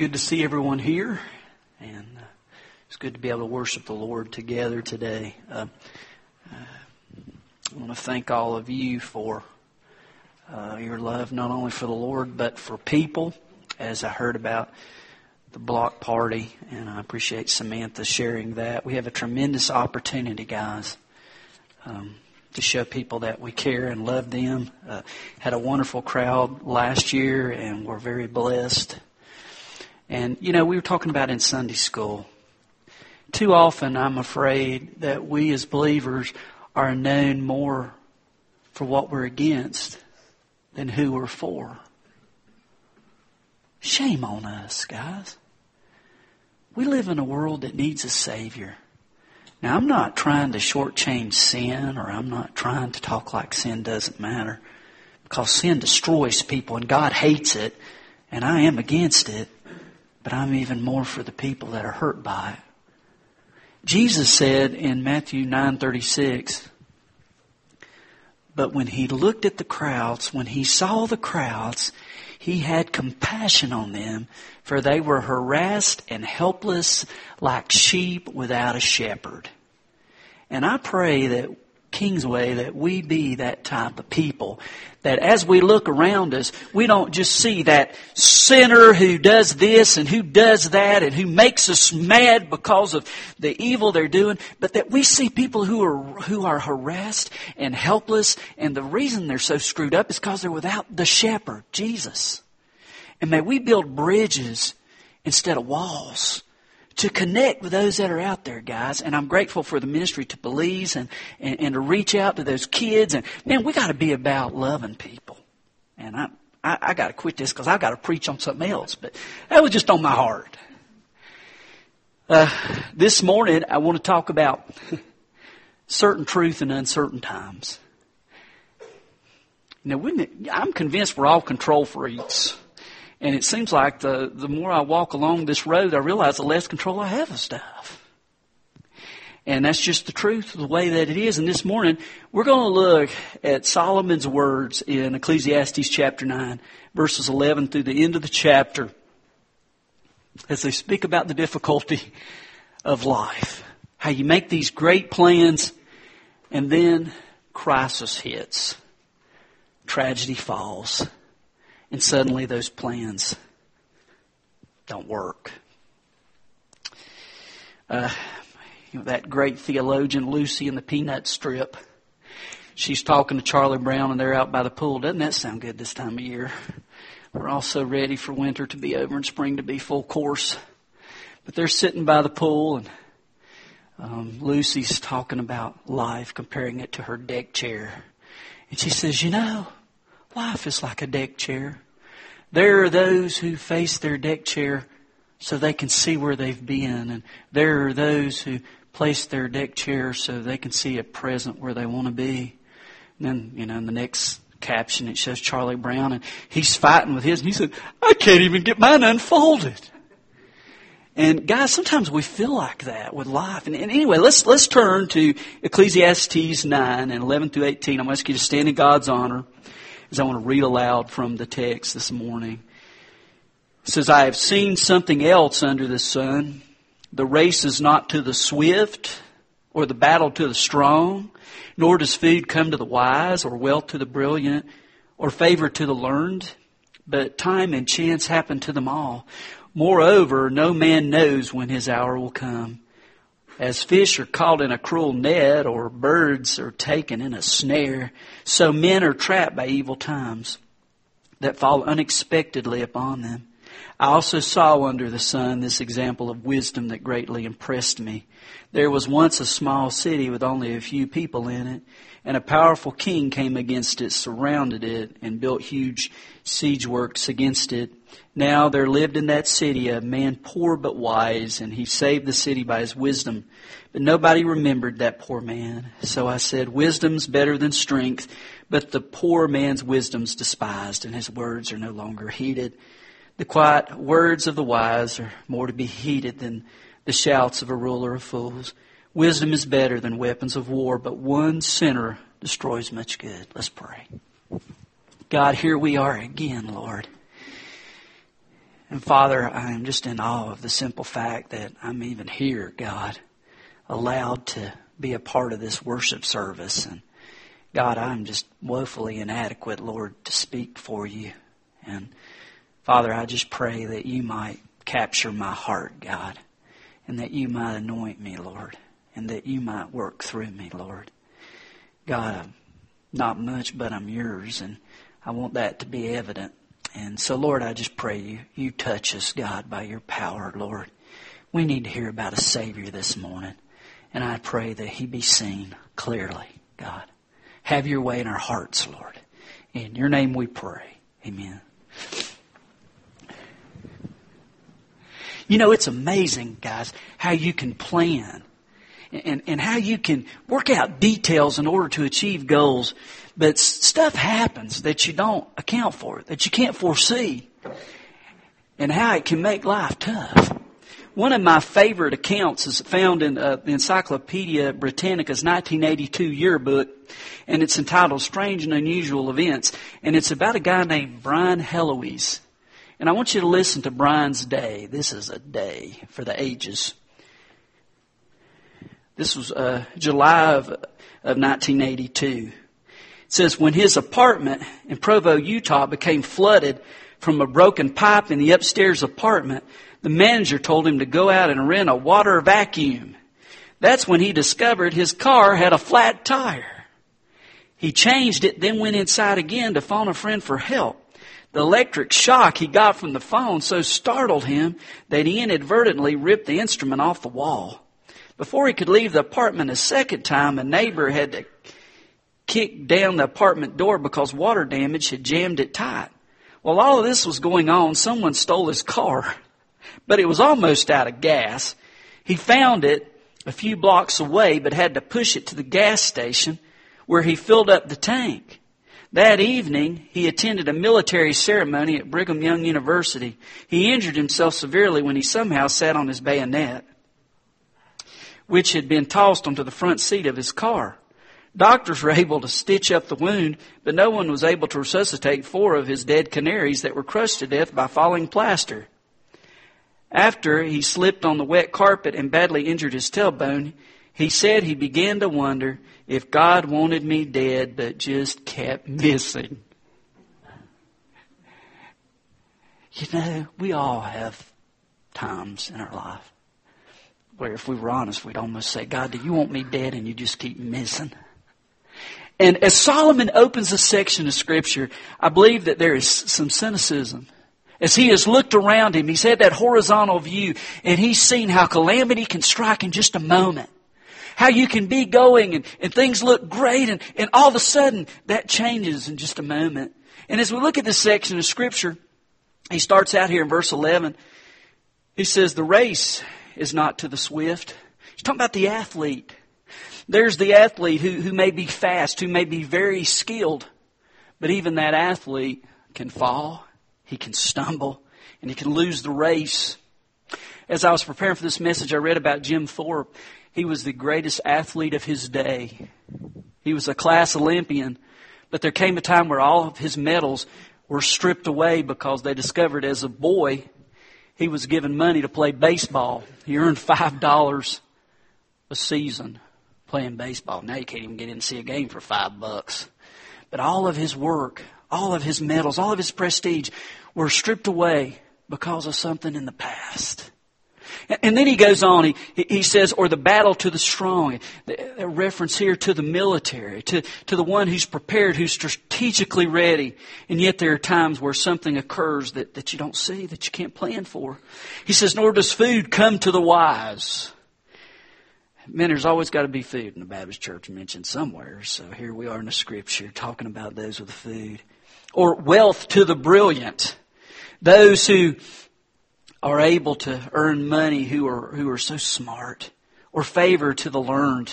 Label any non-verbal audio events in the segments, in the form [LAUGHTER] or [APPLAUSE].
Good to see everyone here, and uh, it's good to be able to worship the Lord together today. Uh, uh, I want to thank all of you for uh, your love, not only for the Lord, but for people, as I heard about the block party, and I appreciate Samantha sharing that. We have a tremendous opportunity, guys. Um, to show people that we care and love them. Had a wonderful crowd last year, and we're very blessed. And, you know, we were talking about in Sunday school. Too often, I'm afraid that we as believers are known more for what we're against than who we're for. Shame on us, guys. We live in a world that needs a Savior. Now, I'm not trying to shortchange sin, or I'm not trying to talk like sin doesn't matter, because sin destroys people and God hates it, and I am against it, but I'm even more for the people that are hurt by it. Jesus said in Matthew 9:36, but when he looked at the crowds, when he saw the crowds, he had compassion on them, for they were harassed and helpless like sheep without a shepherd. And I pray that Kingsway that we be that type of people. That as we look around us, we don't just see that sinner who does this and who does that and who makes us mad because of the evil they're doing, but that we see people who are, who are harassed and helpless and the reason they're so screwed up is because they're without the shepherd, Jesus. And may we build bridges instead of walls to connect with those that are out there, guys. And I'm grateful for the ministry to Belize and, and, and to reach out to those kids. And man, we got to be about loving people. And I, I, I got to quit this because I got to preach on something else. But that was just on my heart. Uh, this morning, I want to talk about certain truth in uncertain times. Now, I'm convinced we're all control freaks. And it seems like the, the more I walk along this road, I realize the less control I have of stuff. And that's just the truth, the way that it is. And this morning, we're going to look at Solomon's words in Ecclesiastes chapter 9, verses 11 through the end of the chapter, as they speak about the difficulty of life. How you make these great plans, and then crisis hits. Tragedy falls and suddenly those plans don't work. Uh, you know, that great theologian Lucy in the Peanut Strip. She's talking to Charlie Brown, and they're out by the pool. Doesn't that sound good this time of year? We're all so ready for winter to be over and spring to be full course. But they're sitting by the pool, and um, Lucy's talking about life, comparing it to her deck chair. And she says, You know, Life is like a deck chair. There are those who face their deck chair so they can see where they've been, and there are those who place their deck chair so they can see a present where they want to be. And then, you know, in the next caption it shows Charlie Brown, and he's fighting with his, and he said, I can't even get mine unfolded. And guys, sometimes we feel like that with life. And, and, anyway, let's let's turn to Ecclesiastes nine and eleven through eighteen. I'm going to ask you to stand in God's honor as I want to read aloud from the text this morning. It says, I have seen something else under the sun. The race is not to the swift, or the battle to the strong, nor does food come to the wise, or wealth to the brilliant, or favor to the learned. But time and chance happen to them all. Moreover, no man knows when his hour will come. As fish are caught in a cruel net or birds are taken in a snare, so men are trapped by evil times that fall unexpectedly upon them. I also saw under the sun this example of wisdom that greatly impressed me. There was once a small city with only a few people in it, and a powerful king came against it, surrounded it, and built huge siege works against it. Now there lived in that city a man poor but wise, and he saved the city by his wisdom. But nobody remembered that poor man. So I said, Wisdom's better than strength, but the poor man's wisdom's despised, and his words are no longer heeded. The quiet words of the wise are more to be heeded than the shouts of a ruler of fools. Wisdom is better than weapons of war, but one sinner destroys much good. Let's pray. God, here we are again, Lord. And Father, I am just in awe of the simple fact that I'm even here, God, allowed to be a part of this worship service. And God, I'm just woefully inadequate, Lord, to speak for you. And Father, I just pray that you might capture my heart, God, and that you might anoint me, Lord, and that you might work through me, Lord. God, I'm not much, but I'm yours, and I want that to be evident. And so, Lord, I just pray you, you touch us, God, by your power, Lord. We need to hear about a Savior this morning. And I pray that He be seen clearly, God. Have your way in our hearts, Lord. In your name we pray. Amen. You know, it's amazing, guys, how you can plan and, and how you can work out details in order to achieve goals. But stuff happens that you don't account for, that you can't foresee, and how it can make life tough. One of my favorite accounts is found in uh, the Encyclopedia Britannica's 1982 yearbook, and it's entitled Strange and Unusual Events, and it's about a guy named Brian Heloise. And I want you to listen to Brian's day. This is a day for the ages. This was uh, July of, of 1982. It says, when his apartment in Provo, Utah became flooded from a broken pipe in the upstairs apartment, the manager told him to go out and rent a water vacuum. That's when he discovered his car had a flat tire. He changed it, then went inside again to phone a friend for help. The electric shock he got from the phone so startled him that he inadvertently ripped the instrument off the wall. Before he could leave the apartment a second time, a neighbor had to kick down the apartment door because water damage had jammed it tight. While all of this was going on, someone stole his car, [LAUGHS] but it was almost out of gas. He found it a few blocks away, but had to push it to the gas station where he filled up the tank. That evening, he attended a military ceremony at Brigham Young University. He injured himself severely when he somehow sat on his bayonet which had been tossed onto the front seat of his car. Doctors were [LAUGHS] able to stitch up the wound, but no one was able to resuscitate four of his dead canaries that were crushed to death by falling plaster. After he slipped on the wet carpet and badly injured his tailbone, he said he began to wonder if God wanted me dead but just kept missing. You know, we all have times in our life where if we were honest, we'd almost say, God, do you want me dead and you just keep missing? And as Solomon opens a section of scripture, I believe that there is some cynicism. As he has looked around him, he's had that horizontal view and he's seen how calamity can strike in just a moment. How you can be going and, and things look great and, and all of a sudden that changes in just a moment. And as we look at this section of scripture, he starts out here in verse 11. He says, the race is not to the swift. He's talking about the athlete. There's the athlete who, who may be fast, who may be very skilled, but even that athlete can fall, he can stumble, and he can lose the race. As I was preparing for this message, I read about Jim Thorpe. He was the greatest athlete of his day. He was a class Olympian, but there came a time where all of his medals were stripped away because they discovered as a boy he was given money to play baseball. He earned five dollars a season playing baseball. Now you can't even get in and see a game for five bucks. But all of his work, all of his medals, all of his prestige were stripped away because of something in the past. And then he goes on, he, he says, or the battle to the strong. A reference here to the military, to, to the one who's prepared, who's strategically ready. And yet there are times where something occurs that, that you don't see, that you can't plan for. He says, nor does food come to the wise. Man, there's always got to be food in the Baptist church mentioned somewhere. So here we are in the scripture talking about those with food. Or wealth to the brilliant. Those who are able to earn money who are, who are so smart, or favor to the learned,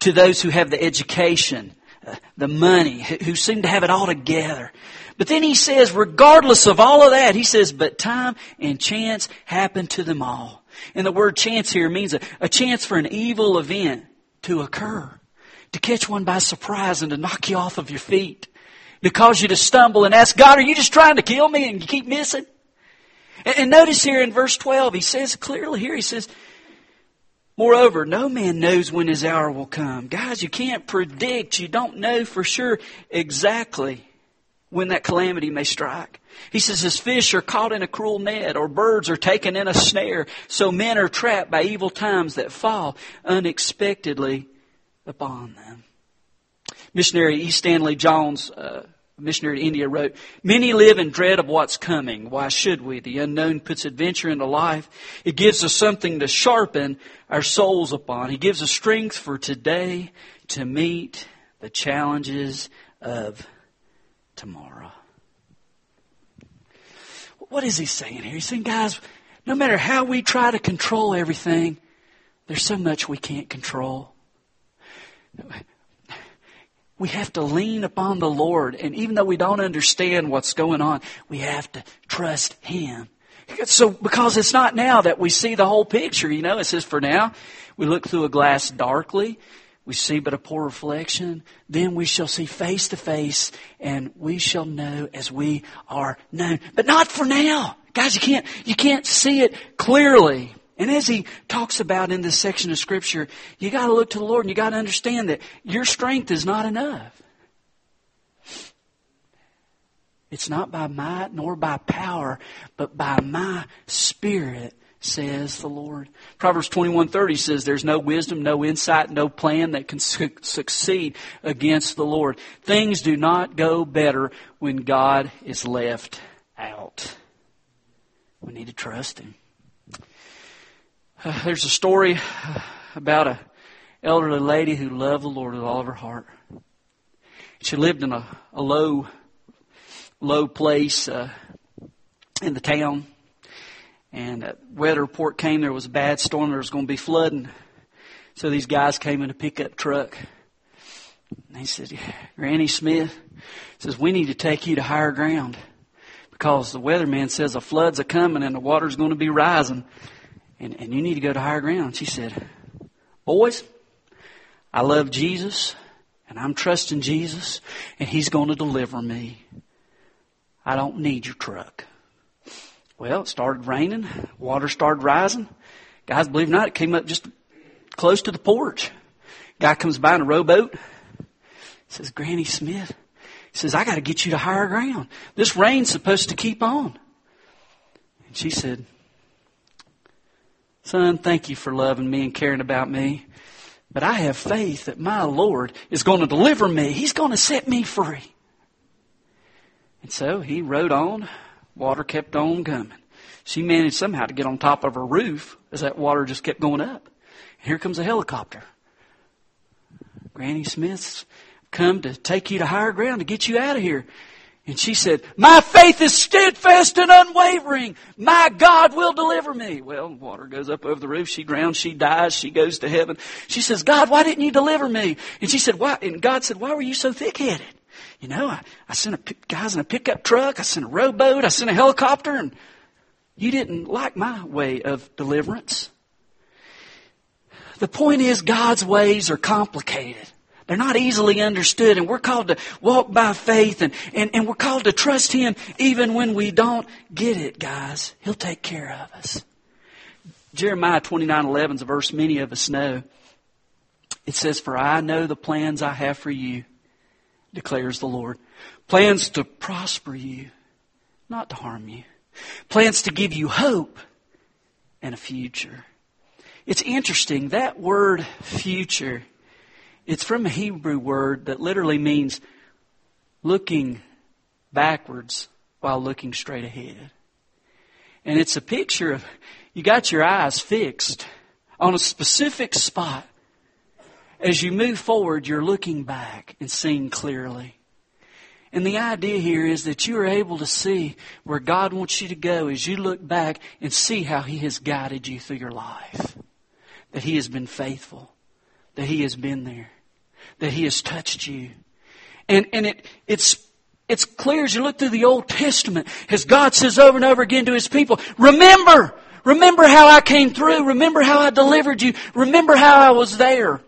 to those who have the education, uh, the money, who seem to have it all together. But then he says, regardless of all of that, he says, but time and chance happen to them all. And the word chance here means a, a chance for an evil event to occur, to catch one by surprise and to knock you off of your feet, to cause you to stumble and ask God, are you just trying to kill me and you keep missing? And, and notice here in verse 12, he says clearly here, he says, Moreover, no man knows when his hour will come. Guys, you can't predict. You don't know for sure exactly when that calamity may strike. He says, as fish are caught in a cruel net, or birds are taken in a snare, so men are trapped by evil times that fall unexpectedly upon them. Missionary E. Stanley Jones, uh, missionary to India, wrote, Many live in dread of what's coming. Why should we? The unknown puts adventure into life. It gives us something to sharpen our souls upon. He gives us strength for today to meet the challenges of tomorrow. What is he saying here? He's saying, guys, no matter how we try to control everything, there's so much we can't control. We have to lean upon the Lord, and even though we don't understand what's going on, we have to trust Him. So, because it's not now that we see the whole picture, you know, it says, for now, we look through a glass darkly, we see but a poor reflection. Then we shall see face to face and we shall know as we are known. But not for now. Guys, you can't, you can't see it clearly. And as he talks about in this section of scripture, you gotta look to the Lord and you gotta understand that your strength is not enough. It's not by might nor by power, but by my spirit says the Lord. Proverbs 21:30 says there's no wisdom, no insight, no plan that can su- succeed against the Lord. Things do not go better when God is left out. We need to trust him. Uh, there's a story about a elderly lady who loved the Lord with all of her heart. She lived in a, a low, low place uh, in the town and a weather report came. There was a bad storm. There was going to be flooding. So these guys came in a pickup truck. And they said, Granny Smith says, we need to take you to higher ground because the weatherman says a flood's a coming and the water's going to be rising and, and you need to go to higher ground. She said, boys, I love Jesus and I'm trusting Jesus and he's going to deliver me. I don't need your truck. Well, it started raining. Water started rising. Guys, believe it or not, it came up just close to the porch. Guy comes by in a rowboat. Says, Granny Smith. He says, I got to get you to higher ground. This rain's supposed to keep on. And she said, Son, thank you for loving me and caring about me. But I have faith that my Lord is going to deliver me. He's going to set me free. And so he rode on Water kept on coming. She managed somehow to get on top of her roof as that water just kept going up. Here comes a helicopter. Granny Smith's come to take you to higher ground to get you out of here. And she said, My faith is steadfast and unwavering. My God will deliver me. Well, water goes up over the roof. She drowns. She dies. She goes to heaven. She says, God, why didn't you deliver me? And she said, Why? And God said, Why were you so thick headed? You know, I, I sent a, guys in a pickup truck, I sent a rowboat, I sent a helicopter, and you didn't like my way of deliverance. The point is, God's ways are complicated. They're not easily understood, and we're called to walk by faith, and, and, and we're called to trust Him even when we don't get it, guys. He'll take care of us. Jeremiah 29:11 is a verse many of us know. It says, For I know the plans I have for you, declares the Lord. Plans to prosper you, not to harm you. Plans to give you hope and a future. It's interesting, that word future, it's from a Hebrew word that literally means looking backwards while looking straight ahead. And it's a picture of you got your eyes fixed on a specific spot as you move forward, you're looking back and seeing clearly. And the idea here is that you are able to see where God wants you to go as you look back and see how He has guided you through your life. That He has been faithful. That He has been there. That He has touched you. And, and it, it's, it's clear as you look through the Old Testament, as God says over and over again to His people, remember! Remember how I came through. Remember how I delivered you. Remember how I was there.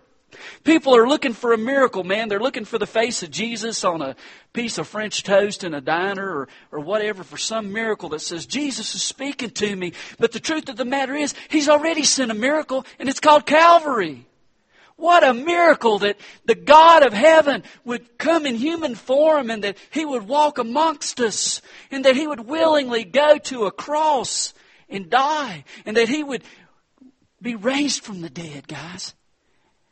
People are looking for a miracle, man. They're looking for the face of Jesus on a piece of French toast in a diner or, or whatever for some miracle that says, Jesus is speaking to me. But the truth of the matter is, He's already sent a miracle, and it's called Calvary. What a miracle that the God of heaven would come in human form and that He would walk amongst us and that He would willingly go to a cross and die and that He would be raised from the dead, guys.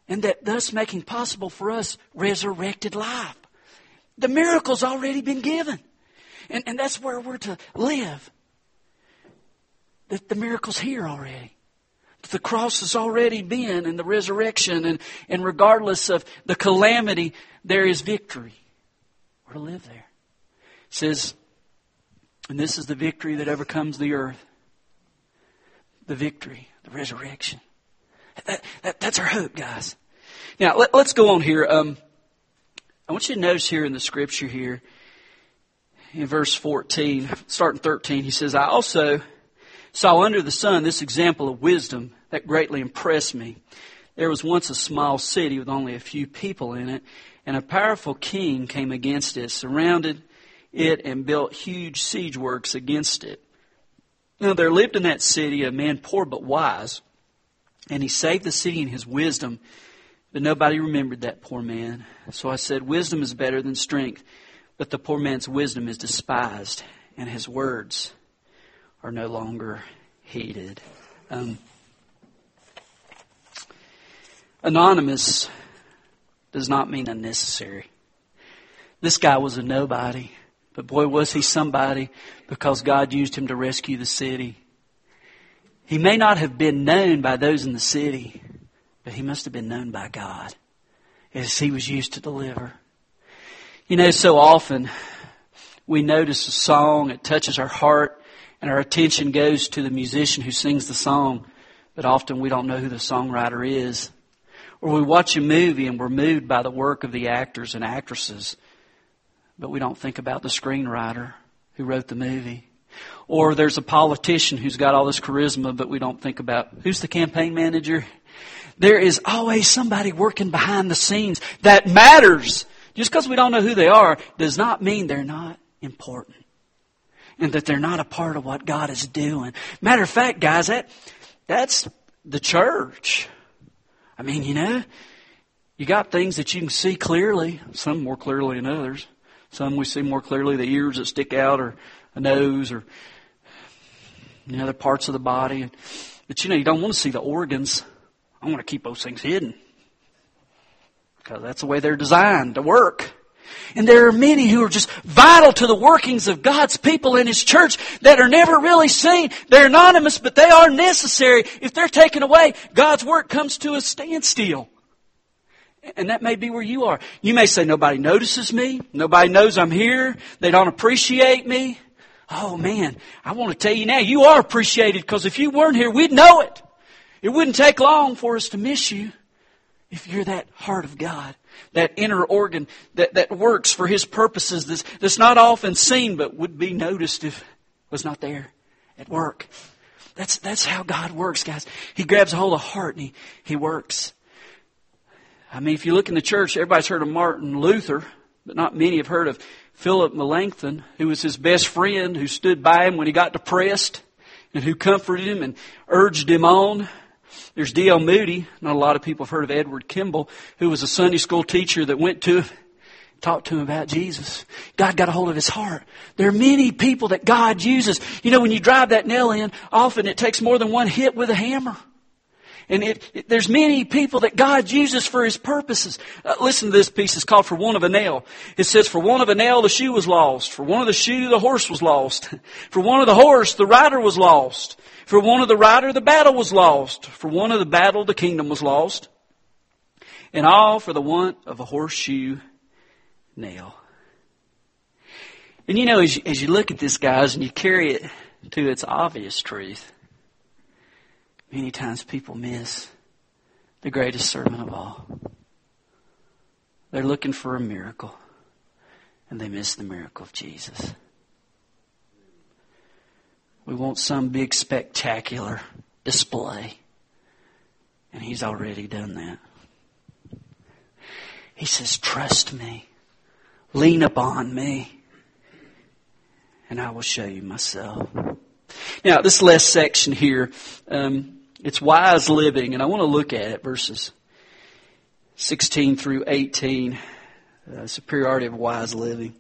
And that thus making possible for us resurrected life. The miracle's already been given. And, and that's where we're to live. That the miracle's here already the cross has already been and the resurrection and, and regardless of the calamity, there is victory. We're to live there. It says, and this is the victory that overcomes the earth. The victory, the resurrection. That, that, that's our hope, guys. Now, let, us go on here. Um, I want you to notice here in the scripture here, in verse 14, starting 13, he says, I also saw under the sun this example of wisdom that greatly impressed me. There was once a small city with only a few people in it, and a powerful king came against it, surrounded it, and built huge siege works against it. Now there lived in that city a man poor but wise, and he saved the city in his wisdom, but nobody remembered that poor man. So I said, Wisdom is better than strength, but the poor man's wisdom is despised, and his words are no longer heeded. Um, anonymous does not mean unnecessary. This guy was a nobody, but boy, was he somebody because God used him to rescue the city. He may not have been known by those in the city, but he must have been known by God as he was used to deliver. You know, so often we notice a song, it touches our heart, and our attention goes to the musician who sings the song, but often we don't know who the songwriter is. Or we watch a movie and we're moved by the work of the actors and actresses, but we don't think about the screenwriter who wrote the movie. Or there's a politician who's got all this charisma, but we don't think about who's the campaign manager. There is always somebody working behind the scenes that matters. Just because we don't know who they are does not mean they're not important and that they're not a part of what God is doing. Matter of fact, guys, that, that's the church. I mean, you know, you got things that you can see clearly, some more clearly than others. Some we see more clearly the ears that stick out or a nose or you know, other parts of the body. But you know, you don't want to see the organs. I want to keep those things hidden. Because that's the way they're designed to work. And there are many who are just vital to the workings of God's people in His church that are never really seen. They're anonymous, but they are necessary. If they're taken away, God's work comes to a standstill. And that may be where you are. You may say, nobody notices me. Nobody knows I'm here. They don't appreciate me. Oh man, I want to tell you now, you are appreciated because if you weren't here, we'd know it. It wouldn't take long for us to miss you if you're that heart of God that inner organ that, that works for His purposes, that's, that's not often seen but would be noticed if was not there at work. That's, that's how God works, guys. He grabs a hold of heart and He, he works. I mean, if you look in the church, everybody's heard of Martin Luther, but not many have heard of Philip Melanchthon, who was his best friend, who stood by him when he got depressed, and who comforted him and urged him on. There's D.L. Moody. Not a lot of people have heard of Edward Kimball, who was a Sunday school teacher that went to talked to him about Jesus. God got a hold of his heart. There are many people that God uses. You know, when you drive that nail in, often it takes more than one hit with a hammer. And it, it, there's many people that God uses for His purposes. Uh, listen to this piece. It's called For Want of a Nail. It says, For want of a nail, the shoe was lost. For want of the shoe, the horse was lost. [LAUGHS] For want of the horse, the rider was lost. For want of the rider, the battle was lost. For want of the battle, the kingdom was lost. And all for the want of a horseshoe nail. And you know, as you, as you look at this, guys, and you carry it to its obvious truth, many times people miss the greatest sermon of all. They're looking for a miracle, and they miss the miracle of Jesus. We want some big spectacular display. And he's already done that. He says, trust me. Lean upon me. And I will show you myself. Now, this last section here, um, it's wise living, and I want to look at it, verses 16 through 18, uh, superiority of wise living.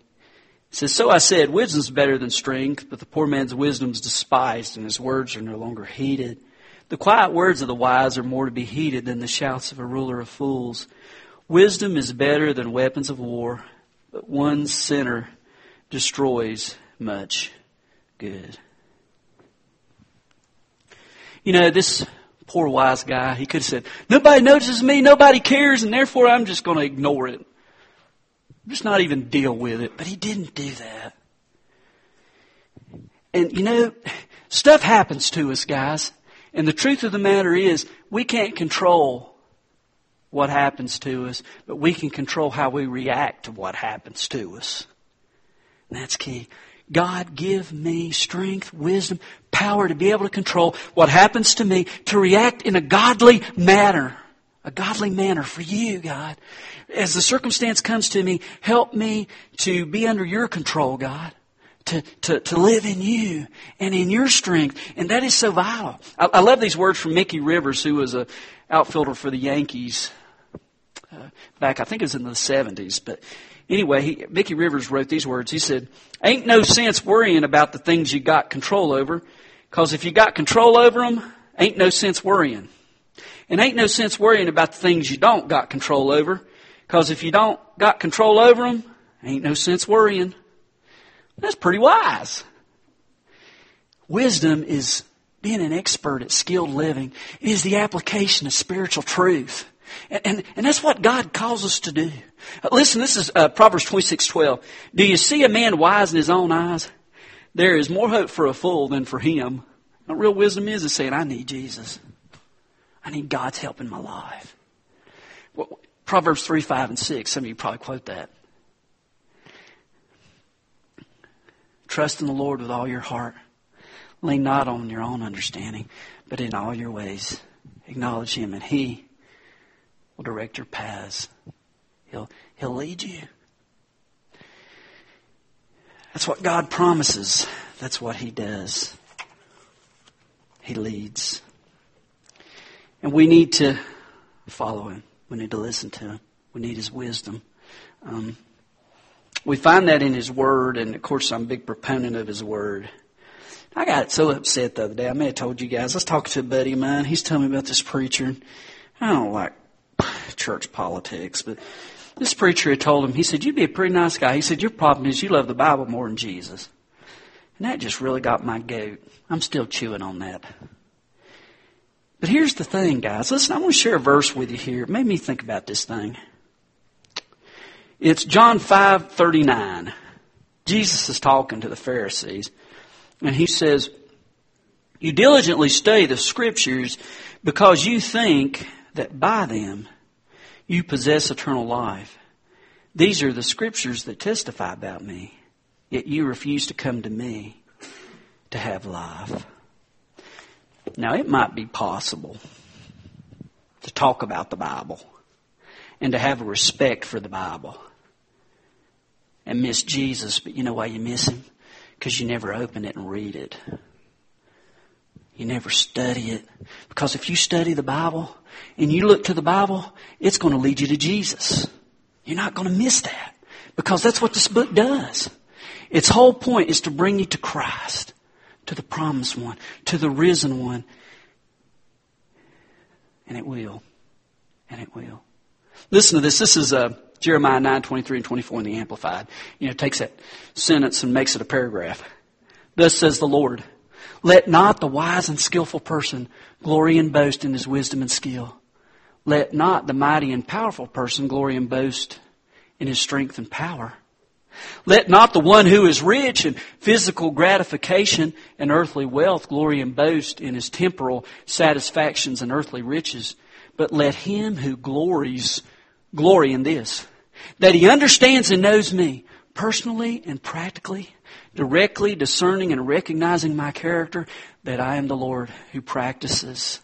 It says, So I said, wisdom is better than strength, but the poor man's wisdom is despised, and his words are no longer heeded. The quiet words of the wise are more to be heeded than the shouts of a ruler of fools. Wisdom is better than weapons of war, but one sinner destroys much good. You know, this poor wise guy, he could have said, Nobody notices me, nobody cares, and therefore I'm just going to ignore it. Just not even deal with it. But he didn't do that. And you know, stuff happens to us, guys. And the truth of the matter is, we can't control what happens to us, but we can control how we react to what happens to us. And that's key. God, give me strength, wisdom, power to be able to control what happens to me, to react in a godly manner. A godly manner for you, God. As the circumstance comes to me, help me to be under your control, God. To, to, to live in you and in your strength. And that is so vital. I, I love these words from Mickey Rivers, who was a outfielder for the Yankees uh, back, I think it was in the 70s. But Anyway, he, Mickey Rivers wrote these words. He said, Ain't no sense worrying about the things you got control over, because if you got control over them, ain't no sense worrying. And ain't no sense worrying about the things you don't got control over, because if you don't got control over them, ain't no sense worrying. That's pretty wise. Wisdom is being an expert at skilled living. It is the application of spiritual truth. And, and, and, that's what God calls us to do. Listen, this is uh, Proverbs 26, 12. Do you see a man wise in his own eyes? There is more hope for a fool than for him. What real wisdom is is saying, I need Jesus. I need God's help in my life. Well, Proverbs 3, 5, and 6. Some of you probably quote that. Trust in the Lord with all your heart. Lean not on your own understanding, but in all your ways acknowledge Him, and He will direct your paths. He'll, he'll lead you. That's what God promises. That's what He does. He leads. And we need to follow Him. We need to listen to Him. We need His wisdom. Um, we find that in His Word, and of course, I'm a big proponent of His Word. I got so upset the other day. I may have told you guys. I was talking to a buddy of mine. He's telling me about this preacher. I don't like church politics, but this preacher had told him, he said, You'd be a pretty nice guy. He said, Your problem is you love the Bible more than Jesus. And that just really got my goat. I'm still chewing on that. But here's the thing, guys. Listen, I want to share a verse with you here. It made me think about this thing. It's John 5:39. Jesus is talking to the Pharisees, and he says, "You diligently study the scriptures because you think that by them you possess eternal life. These are the scriptures that testify about me, yet you refuse to come to me to have life. Now, it might be possible to talk about the Bible and to have a respect for the Bible and miss Jesus, but you know why you miss him? Because you never open it and read it. You never study it. Because if you study the Bible and you look to the Bible, it's going to lead you to Jesus. You're not going to miss that. Because that's what this book does. Its whole point is to bring you to Christ, to the promised one, to the risen one. And it will. And it will. Listen to this. This is uh, Jeremiah 9, 23 and 24 in the Amplified. You know, takes that sentence and makes it a paragraph. Thus says the Lord. Let not the wise and skillful person glory and boast in his wisdom and skill. Let not the mighty and powerful person glory and boast in his strength and power. Let not the one who is rich in physical gratification and earthly wealth glory and boast in his temporal satisfactions and earthly riches, but let him who glories glory in this, that he understands and knows me personally and practically, directly discerning and recognizing my character, that I am the Lord who practices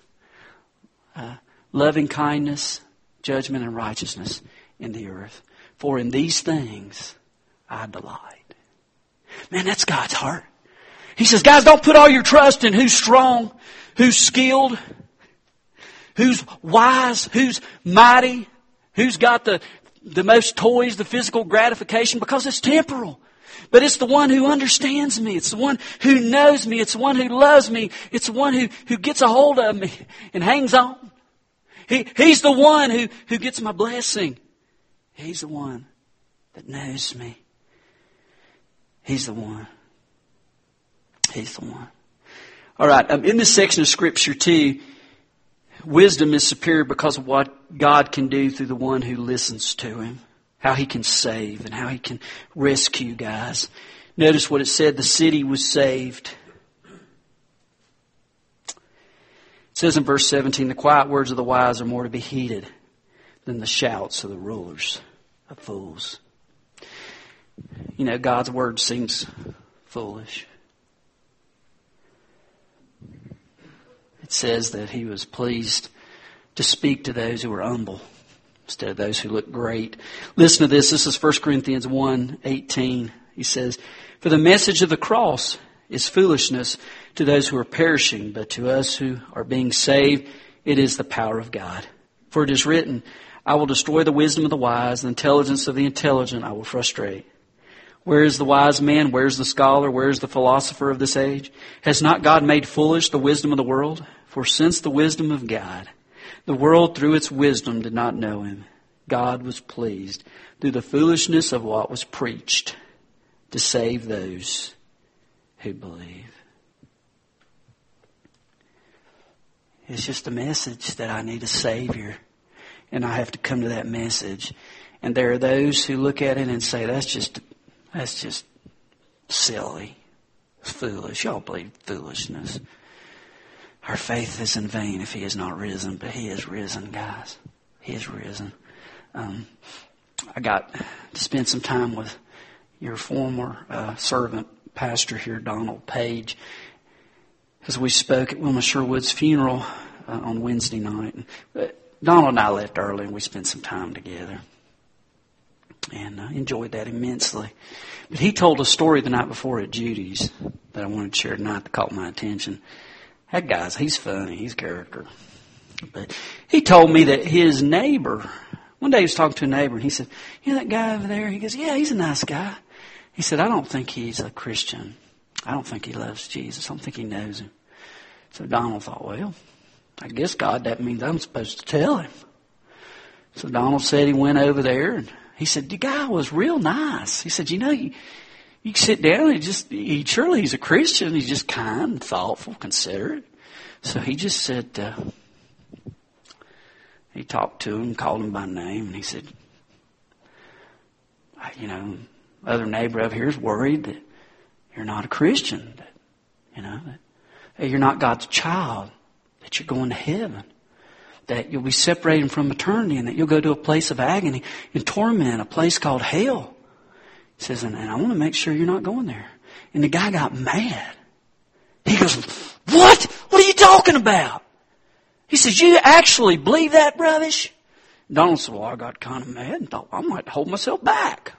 uh, loving kindness, judgment, and righteousness in the earth. For in these things I delight. Man, that's God's heart. He says, guys, don't put all your trust in who's strong, who's skilled, who's wise, who's mighty, who's got the, the most toys, the physical gratification, because it's temporal. But it's the one who understands me. It's the one who knows me. It's the one who loves me. It's the one who, who gets a hold of me and hangs on. He, he's the one who, who gets my blessing. He's the one that knows me. He's the one. He's the one. All right. Um, in this section of Scripture, too, wisdom is superior because of what God can do through the one who listens to Him. How He can save and how He can rescue guys. Notice what it said the city was saved. It says in verse 17 the quiet words of the wise are more to be heeded than the shouts of the rulers of fools. You know, God's word seems foolish. It says that he was pleased to speak to those who were humble instead of those who look great. Listen to this. This is 1 Corinthians 1 18. He says, For the message of the cross is foolishness to those who are perishing, but to us who are being saved, it is the power of God. For it is written, I will destroy the wisdom of the wise, the intelligence of the intelligent I will frustrate. Where is the wise man? Where is the scholar? Where is the philosopher of this age? Has not God made foolish the wisdom of the world? For since the wisdom of God, the world through its wisdom did not know him, God was pleased through the foolishness of what was preached to save those who believe. It's just a message that I need a Savior, and I have to come to that message. And there are those who look at it and say, that's just that's just silly. It's foolish. Y'all believe foolishness. Our faith is in vain if he is not risen, but he is risen, guys. He is risen. Um, I got to spend some time with your former uh, servant pastor here, Donald Page, as we spoke at Wilma Sherwood's funeral uh, on Wednesday night. But Donald and I left early, and we spent some time together and I enjoyed that immensely. But he told a story the night before at Judy's that I wanted to share tonight that caught my attention. That guy's, he's funny, he's character. But he told me that his neighbor, one day he was talking to a neighbor and he said, you know that guy over there? He goes, yeah, he's a nice guy. He said, I don't think he's a Christian. I don't think he loves Jesus. I don't think he knows him. So Donald thought, well, I guess God, that means I'm supposed to tell him. So Donald said he went over there and he said, the guy was real nice. He said, you know, you, you sit down and just, he, surely he's a Christian. He's just kind, thoughtful, considerate. So he just said, uh, he talked to him, called him by name, and he said, you know, other neighbor over here is worried that you're not a Christian, that, you know, that you're not God's child, that you're going to heaven that you'll be separated from eternity and that you'll go to a place of agony and torment, a place called hell. He says, and, and I want to make sure you're not going there. And the guy got mad. He goes, what? What are you talking about? He says, you actually believe that rubbish? Donald said, well, I got kind of mad and thought I might hold myself back.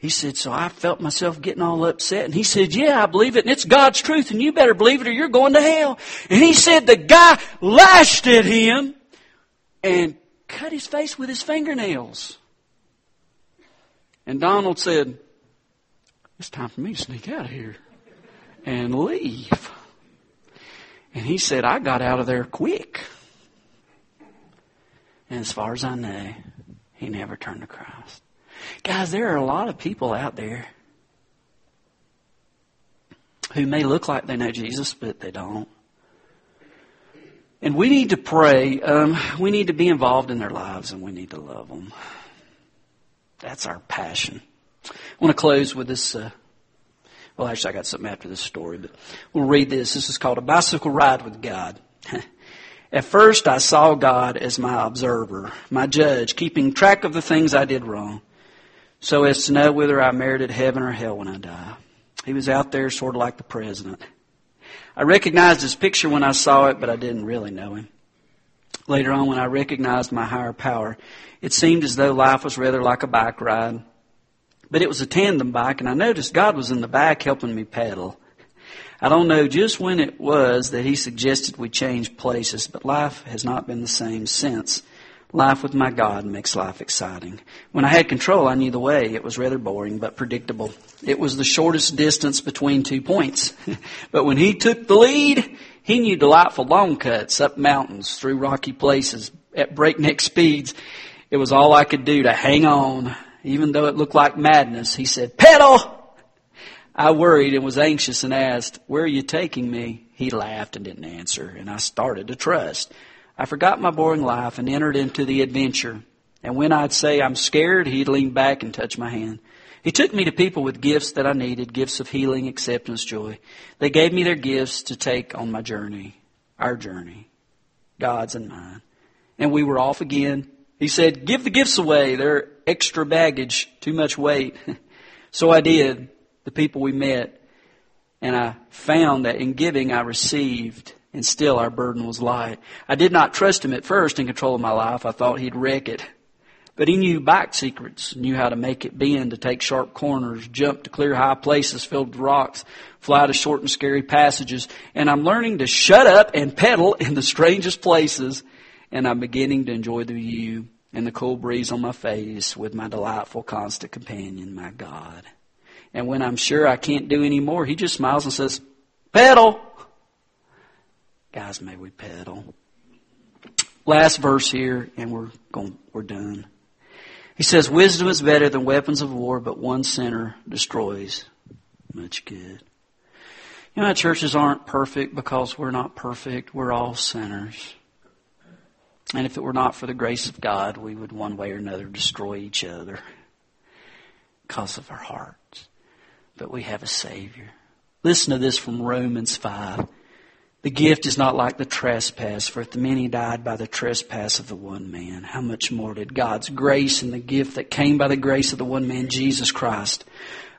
He said, so I felt myself getting all upset. And he said, yeah, I believe it. And it's God's truth. And you better believe it or you're going to hell. And he said the guy lashed at him and cut his face with his fingernails. And Donald said, it's time for me to sneak out of here and leave. And he said, I got out of there quick. And as far as I know, he never turned to Christ. Guys, there are a lot of people out there who may look like they know Jesus, but they don't. And we need to pray. Um, we need to be involved in their lives and we need to love them. That's our passion. I want to close with this. Uh, well, actually, I got something after this story, but we'll read this. This is called A Bicycle Ride with God. [LAUGHS] At first, I saw God as my observer, my judge, keeping track of the things I did wrong so as to know whether I merited heaven or hell when I die. He was out there sort of like the president. I recognized his picture when I saw it, but I didn't really know him. Later on, when I recognized my higher power, it seemed as though life was rather like a bike ride. But it was a tandem bike, and I noticed God was in the back helping me pedal. I don't know just when it was that He suggested we change places, but life has not been the same since. Life with my God makes life exciting. When I had control, I knew the way. It was rather boring, but predictable. It was the shortest distance between two points. [LAUGHS] but when he took the lead, he knew delightful long cuts up mountains, through rocky places, at breakneck speeds. It was all I could do to hang on. Even though it looked like madness, he said, pedal! I worried and was anxious and asked, where are you taking me? He laughed and didn't answer, and I started to trust. I forgot my boring life and entered into the adventure. And when I'd say I'm scared, he'd lean back and touch my hand. He took me to people with gifts that I needed, gifts of healing, acceptance, joy. They gave me their gifts to take on my journey, our journey, God's and mine. And we were off again. He said, give the gifts away. They're extra baggage, too much weight. [LAUGHS] so I did, the people we met. And I found that in giving I received and still our burden was light. I did not trust him at first in control of my life. I thought he'd wreck it. But he knew bike secrets, knew how to make it bend, to take sharp corners, jump to clear high places filled with rocks, fly to short and scary passages. And I'm learning to shut up and pedal in the strangest places. And I'm beginning to enjoy the view and the cool breeze on my face with my delightful constant companion, my God. And when I'm sure I can't do any more, he just smiles and says, pedal! Guys, may we pedal. Last verse here, and we're going, we're done. He says, Wisdom is better than weapons of war, but one sinner destroys much good. You know, churches aren't perfect because we're not perfect. We're all sinners. And if it were not for the grace of God, we would one way or another destroy each other because of our hearts. But we have a Savior. Listen to this from Romans 5. The gift is not like the trespass, for if the many died by the trespass of the one man, how much more did God's grace and the gift that came by the grace of the one man, Jesus Christ,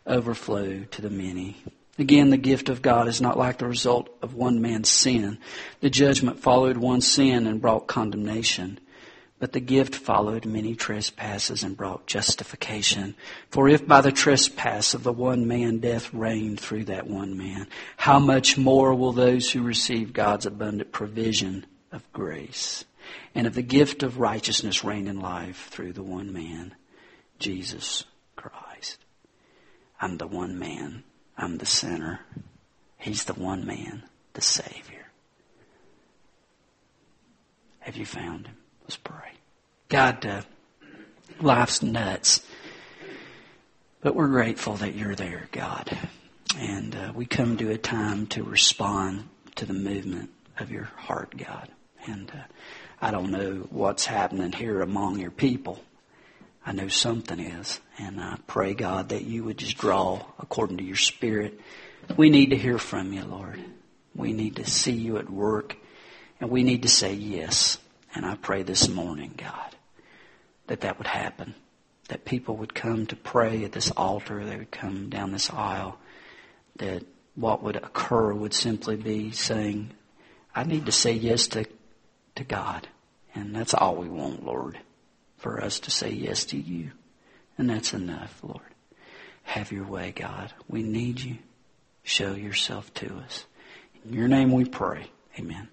overflow to the many? Again, the gift of God is not like the result of one man's sin. The judgment followed one sin and brought condemnation. But the gift followed many trespasses and brought justification. For if by the trespass of the one man death reigned through that one man, how much more will those who receive God's abundant provision of grace and of the gift of righteousness reign in life through the one man, Jesus Christ? I'm the one man. I'm the sinner. He's the one man, the Savior. Have you found him? Let's pray. God, uh, life's nuts. But we're grateful that you're there, God. And uh, we come to a time to respond to the movement of your heart, God. And uh, I don't know what's happening here among your people. I know something is. And I pray, God, that you would just draw according to your spirit. We need to hear from you, Lord. We need to see you at work. And we need to say yes. And I pray this morning, God, that that would happen. That people would come to pray at this altar. They would come down this aisle. That what would occur would simply be saying, I need to say yes to, to God. And that's all we want, Lord, for us to say yes to you. And that's enough, Lord. Have your way, God. We need you. Show yourself to us. In your name we pray. Amen.